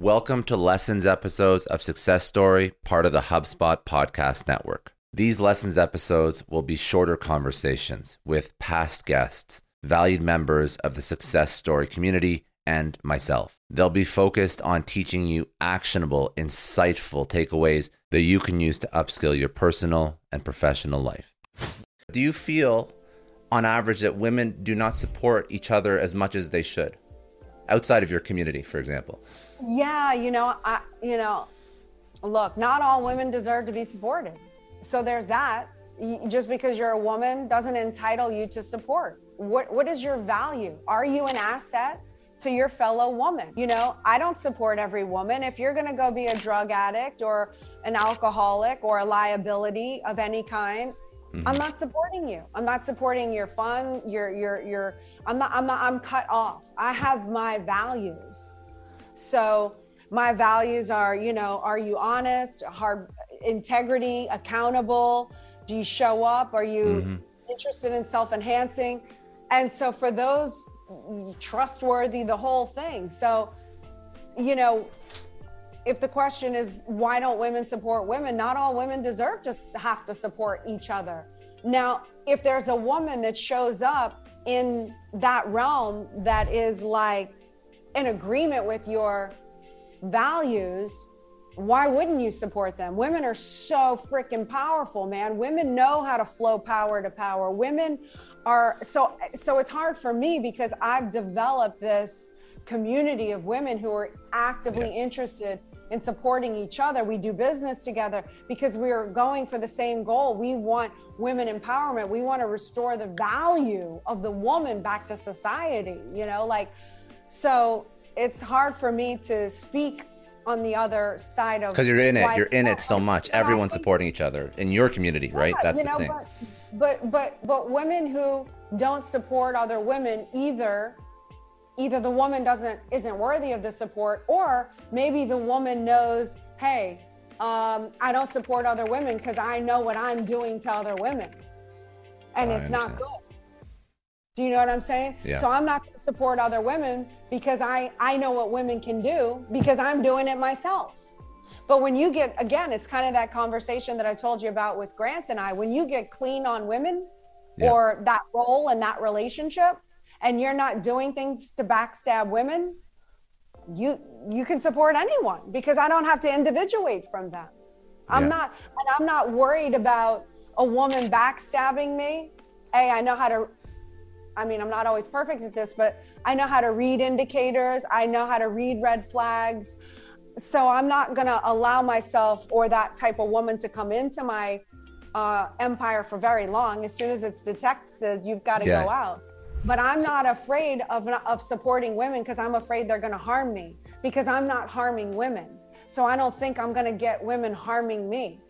Welcome to Lessons episodes of Success Story, part of the HubSpot podcast network. These Lessons episodes will be shorter conversations with past guests, valued members of the Success Story community, and myself. They'll be focused on teaching you actionable, insightful takeaways that you can use to upskill your personal and professional life. Do you feel, on average, that women do not support each other as much as they should? Outside of your community, for example. Yeah, you know, I you know, look, not all women deserve to be supported. So there's that. Just because you're a woman doesn't entitle you to support. What what is your value? Are you an asset to your fellow woman? You know, I don't support every woman. If you're going to go be a drug addict or an alcoholic or a liability of any kind, Mm-hmm. I'm not supporting you. I'm not supporting your fun, your your your I'm not I'm not I'm cut off. I have my values. So my values are, you know, are you honest, hard integrity, accountable? Do you show up? Are you mm-hmm. interested in self-enhancing? And so for those trustworthy, the whole thing. So, you know, if the question is why don't women support women, not all women deserve to have to support each other. Now, if there's a woman that shows up in that realm that is like in agreement with your values, why wouldn't you support them? Women are so freaking powerful, man. Women know how to flow power to power. Women are so so it's hard for me because I've developed this community of women who are actively yeah. interested in supporting each other. We do business together because we are going for the same goal. We want women empowerment. We want to restore the value of the woman back to society, you know, like so it's hard for me to speak on the other side of because you're in it. you're in it so much. everyone's supporting each other in your community right? Yeah, that's the know, thing. but, but but but women who don't support other women either either the woman doesn't isn't worthy of the support or maybe the woman knows hey um, i don't support other women because i know what i'm doing to other women. And it's not good do you know what I'm saying? Yeah. So I'm not going to support other women because I I know what women can do because I'm doing it myself. But when you get again, it's kind of that conversation that I told you about with Grant and I. When you get clean on women yeah. or that role and that relationship, and you're not doing things to backstab women, you you can support anyone because I don't have to individuate from them. I'm yeah. not and I'm not worried about a woman backstabbing me. Hey, I know how to I mean, I'm not always perfect at this, but I know how to read indicators. I know how to read red flags. So I'm not going to allow myself or that type of woman to come into my uh, empire for very long. As soon as it's detected, you've got to yeah. go out. But I'm not afraid of, of supporting women because I'm afraid they're going to harm me because I'm not harming women. So I don't think I'm going to get women harming me.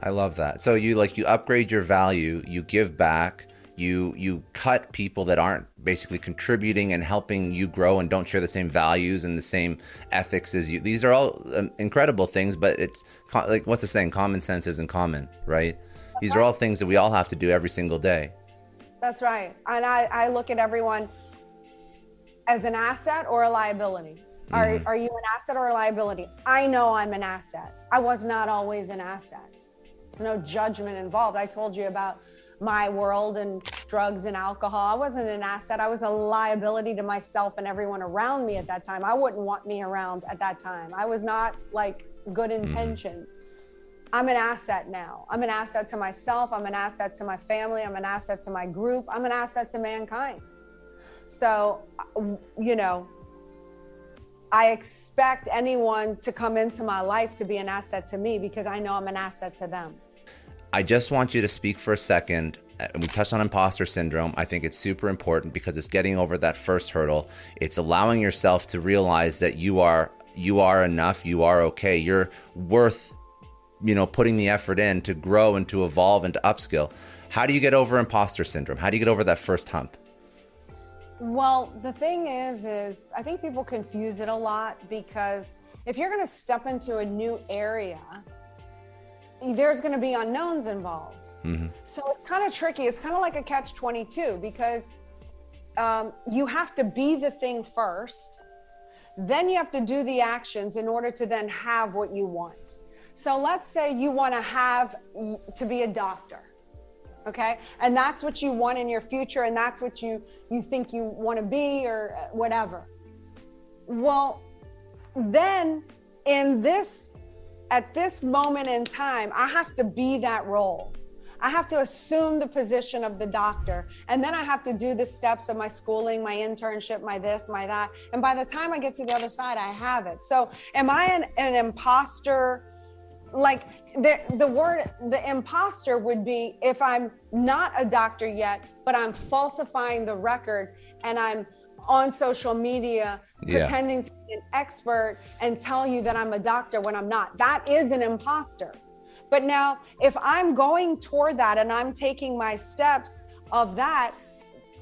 I love that. So you like you upgrade your value, you give back, you you cut people that aren't basically contributing and helping you grow and don't share the same values and the same ethics as you these are all um, incredible things but it's co- like what's the saying common sense isn't common right these are all things that we all have to do every single day That's right. And I, I look at everyone as an asset or a liability. Are, are you an asset or a liability? I know I'm an asset. I was not always an asset. There's no judgment involved. I told you about my world and drugs and alcohol. I wasn't an asset. I was a liability to myself and everyone around me at that time. I wouldn't want me around at that time. I was not like good mm-hmm. intention. I'm an asset now. I'm an asset to myself. I'm an asset to my family. I'm an asset to my group. I'm an asset to mankind. So, you know, I expect anyone to come into my life to be an asset to me because I know I'm an asset to them. I just want you to speak for a second. Uh, We touched on imposter syndrome. I think it's super important because it's getting over that first hurdle. It's allowing yourself to realize that you are you are enough, you are okay. You're worth you know putting the effort in to grow and to evolve and to upskill. How do you get over imposter syndrome? How do you get over that first hump? Well, the thing is, is I think people confuse it a lot because if you're going to step into a new area, there's going to be unknowns involved. So it's kind of tricky. It's kind of like a catch 22 because um, you have to be the thing first, then you have to do the actions in order to then have what you want. So let's say you want to have to be a doctor okay and that's what you want in your future and that's what you you think you want to be or uh, whatever well then in this at this moment in time i have to be that role. I have to assume the position of the doctor and then i have to do the steps of my schooling my internship my this my that. And by the time i get to the other side i have it. So am i an, an imposter? Like the the word the imposter would be if I'm not a doctor yet, but I'm falsifying the record and I'm on social media Yeah. pretending to be an expert and tell you that I'm a doctor when I'm not. That is an imposter. But now if I'm going toward that and I'm taking my steps of that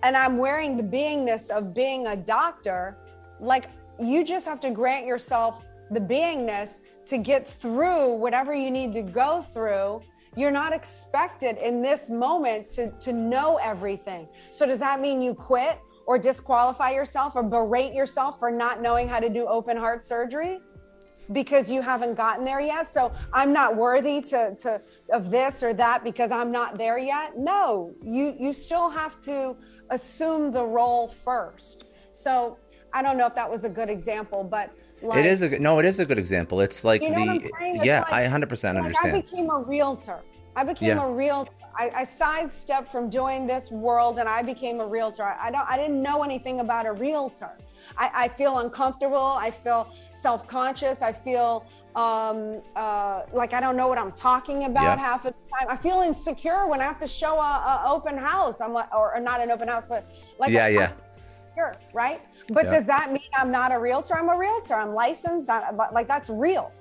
and I'm wearing the beingness of being a doctor, like you just have to grant yourself the beingness to get through whatever you need to go through. You're not expected in this moment to, to know everything. So, does that mean you quit or disqualify yourself or berate yourself for not knowing how to do open heart surgery? because you haven't gotten there yet so i'm not worthy to to of this or that because i'm not there yet no you you still have to assume the role first so i don't know if that was a good example but like it is a good- no, it is a good example. It's like You know the yeah, like- I 100% like I became a realtor. I became Yeah. a realtor. I, I sidestepped from doing this world and I became a realtor. I, I don't I didn't know anything about a realtor. I, I feel uncomfortable. I feel self-conscious. I feel um, uh, like I don't know what I'm talking about Yeah. half of the time. I feel insecure when I have to show a, a open house. I'm like, or, or not an open house, but like Yeah, I- yeah. I'm insecure, right? But Yeah. does that mean I'm not a realtor? I'm a realtor. I'm licensed. I, but like that's real.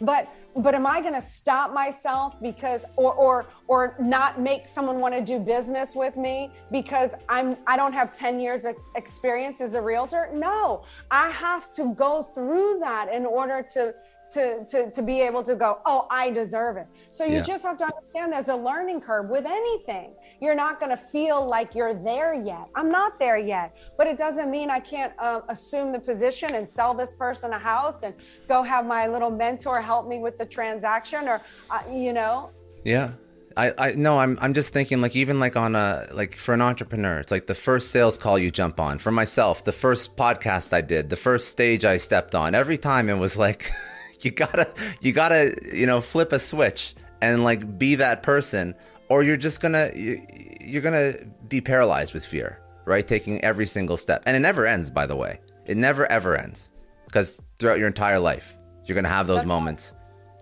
But but am I going to stop myself because or or or not make someone want to do business with me because I'm I don't have 10 years ex- experience as a realtor? No. I have to go through that in order to to, to, to be able to go, oh, I deserve it. So you Yeah. just have to understand there's a learning curve with anything. You're not going to feel like you're there yet. I'm not there yet, but it doesn't mean I can't uh, assume the position and sell this person a house and go have my little mentor help me with the transaction or, uh, you know, Yeah. I, I no, I'm I'm just thinking like even like on a like for an entrepreneur, it's like the first sales call you jump on. For myself, the first podcast I did, the first stage I stepped on, every time it was like you gotta you gotta, you know, flip a switch and like be that person or you're just gonna you, you're gonna be paralyzed with fear, right? Taking every single step. And it never ends, by the way. It never ever ends. Because throughout your entire life, you're gonna have those That's right. moments.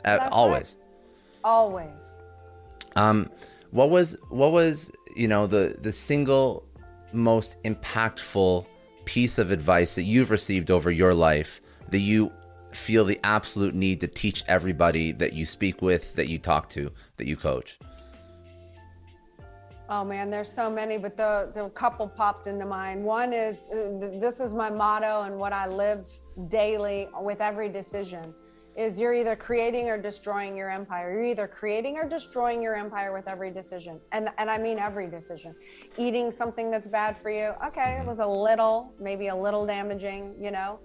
Uh, right. always. always. Um, what was what was you know the the single most impactful piece of advice that you've received over your life that you feel the absolute need to teach everybody that you speak with, that you talk to, that you coach? Oh man, there's so many, but the the couple popped into mind. One is uh, this is my motto and what I live daily with every decision is you're either creating or destroying your empire. You're either creating or destroying your empire with every decision. And and I mean every decision. Eating something that's bad for you. Okay, it was a little, maybe a little damaging, you know.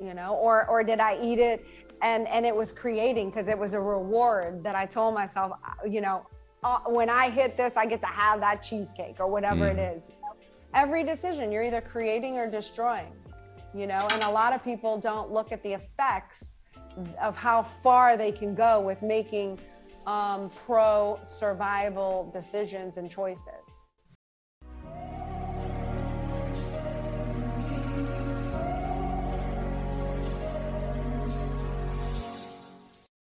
You know, or or did I eat it and and it was creating because it was a reward that I told myself, uh, you know, uh, when I hit this, I get to have that cheesecake or whatever mm. it is. Every decision, you're either creating or destroying, you know, and a lot of people don't look at the effects of how far they can go with making um, pro survival decisions and choices.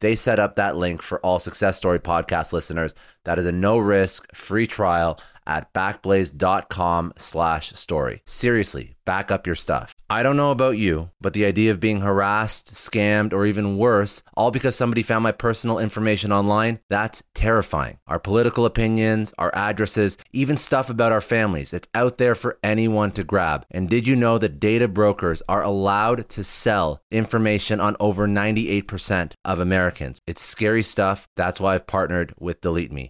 They set up that link for all Success Story podcast listeners. That is a no risk, free trial at backblaze.com slash story. Seriously, back up your stuff. I don't know about you, but the idea of being harassed, scammed, or even worse, all because somebody found my personal information online, that's terrifying. Our political opinions, our addresses, even stuff about our families, it's out there for anyone to grab. And did you know that data brokers are allowed to sell information on over 98% of Americans? It's scary stuff. That's why I've partnered with Delete Me.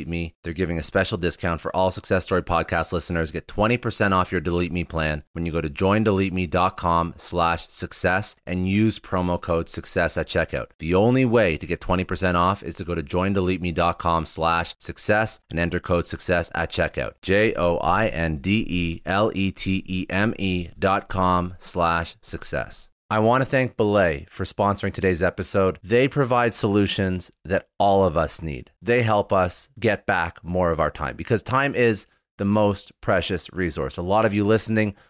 Delete Me. They're giving a special discount for all Success Story podcast listeners. Get 20% off your Delete Me plan when you go to joindeleteme.com slash success and use promo code success at checkout. The only way to get 20% off is to go to joindeleteme.com slash success and enter code success at checkout. J-O-I-N-D-E-L-E-T-E-M-E dot com slash success. I want to thank Belay for sponsoring today's episode. They provide solutions that all of us need. They help us get back more of our time because time is the most precious resource. A lot of you listening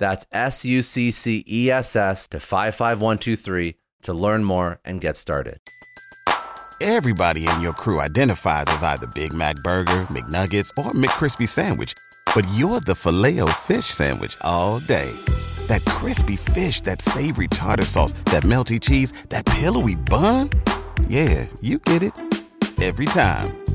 that's S U C C E S S, to 55123 to learn more and get started. Everybody in your crew identifies as either Big Mac Burger, McNuggets, or McCrispy Sandwich, but you're the filet fish Sandwich all day. That crispy fish, that savory tartar sauce, that melty cheese, that pillowy bun. Yeah, you get it every time.